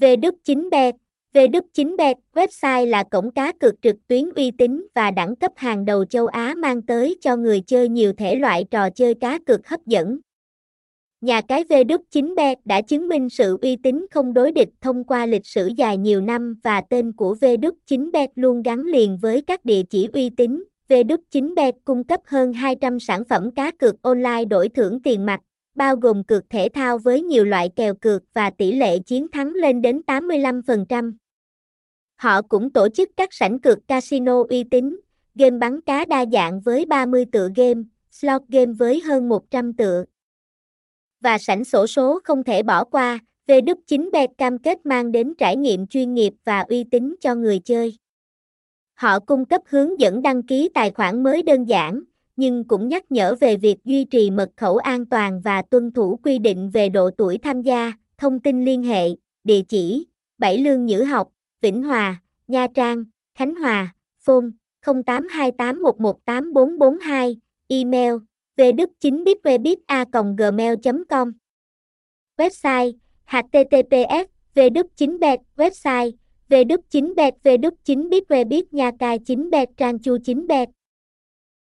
Về Đức Chính Bet Về Đức Chính Bet, website là cổng cá cược trực tuyến uy tín và đẳng cấp hàng đầu châu Á mang tới cho người chơi nhiều thể loại trò chơi cá cược hấp dẫn. Nhà cái V Đức Chính Bet đã chứng minh sự uy tín không đối địch thông qua lịch sử dài nhiều năm và tên của V Đức Chính Bet luôn gắn liền với các địa chỉ uy tín. V Đức Chính Bet cung cấp hơn 200 sản phẩm cá cược online đổi thưởng tiền mặt, bao gồm cược thể thao với nhiều loại kèo cược và tỷ lệ chiến thắng lên đến 85%. Họ cũng tổ chức các sảnh cược casino uy tín, game bắn cá đa dạng với 30 tựa game, slot game với hơn 100 tựa. Và sảnh sổ số không thể bỏ qua, về Đức chính bet cam kết mang đến trải nghiệm chuyên nghiệp và uy tín cho người chơi. Họ cung cấp hướng dẫn đăng ký tài khoản mới đơn giản, nhưng cũng nhắc nhở về việc duy trì mật khẩu an toàn và tuân thủ quy định về độ tuổi tham gia, thông tin liên hệ, địa chỉ, Bảy Lương Nhữ Học, Vĩnh Hòa, Nha Trang, Khánh Hòa, phone 0828118442, email về đức chính biết a gmail com. Website https vduch9bet website về đức chính bet về đức chính biết biết nha cai chính bet trang chu chính bet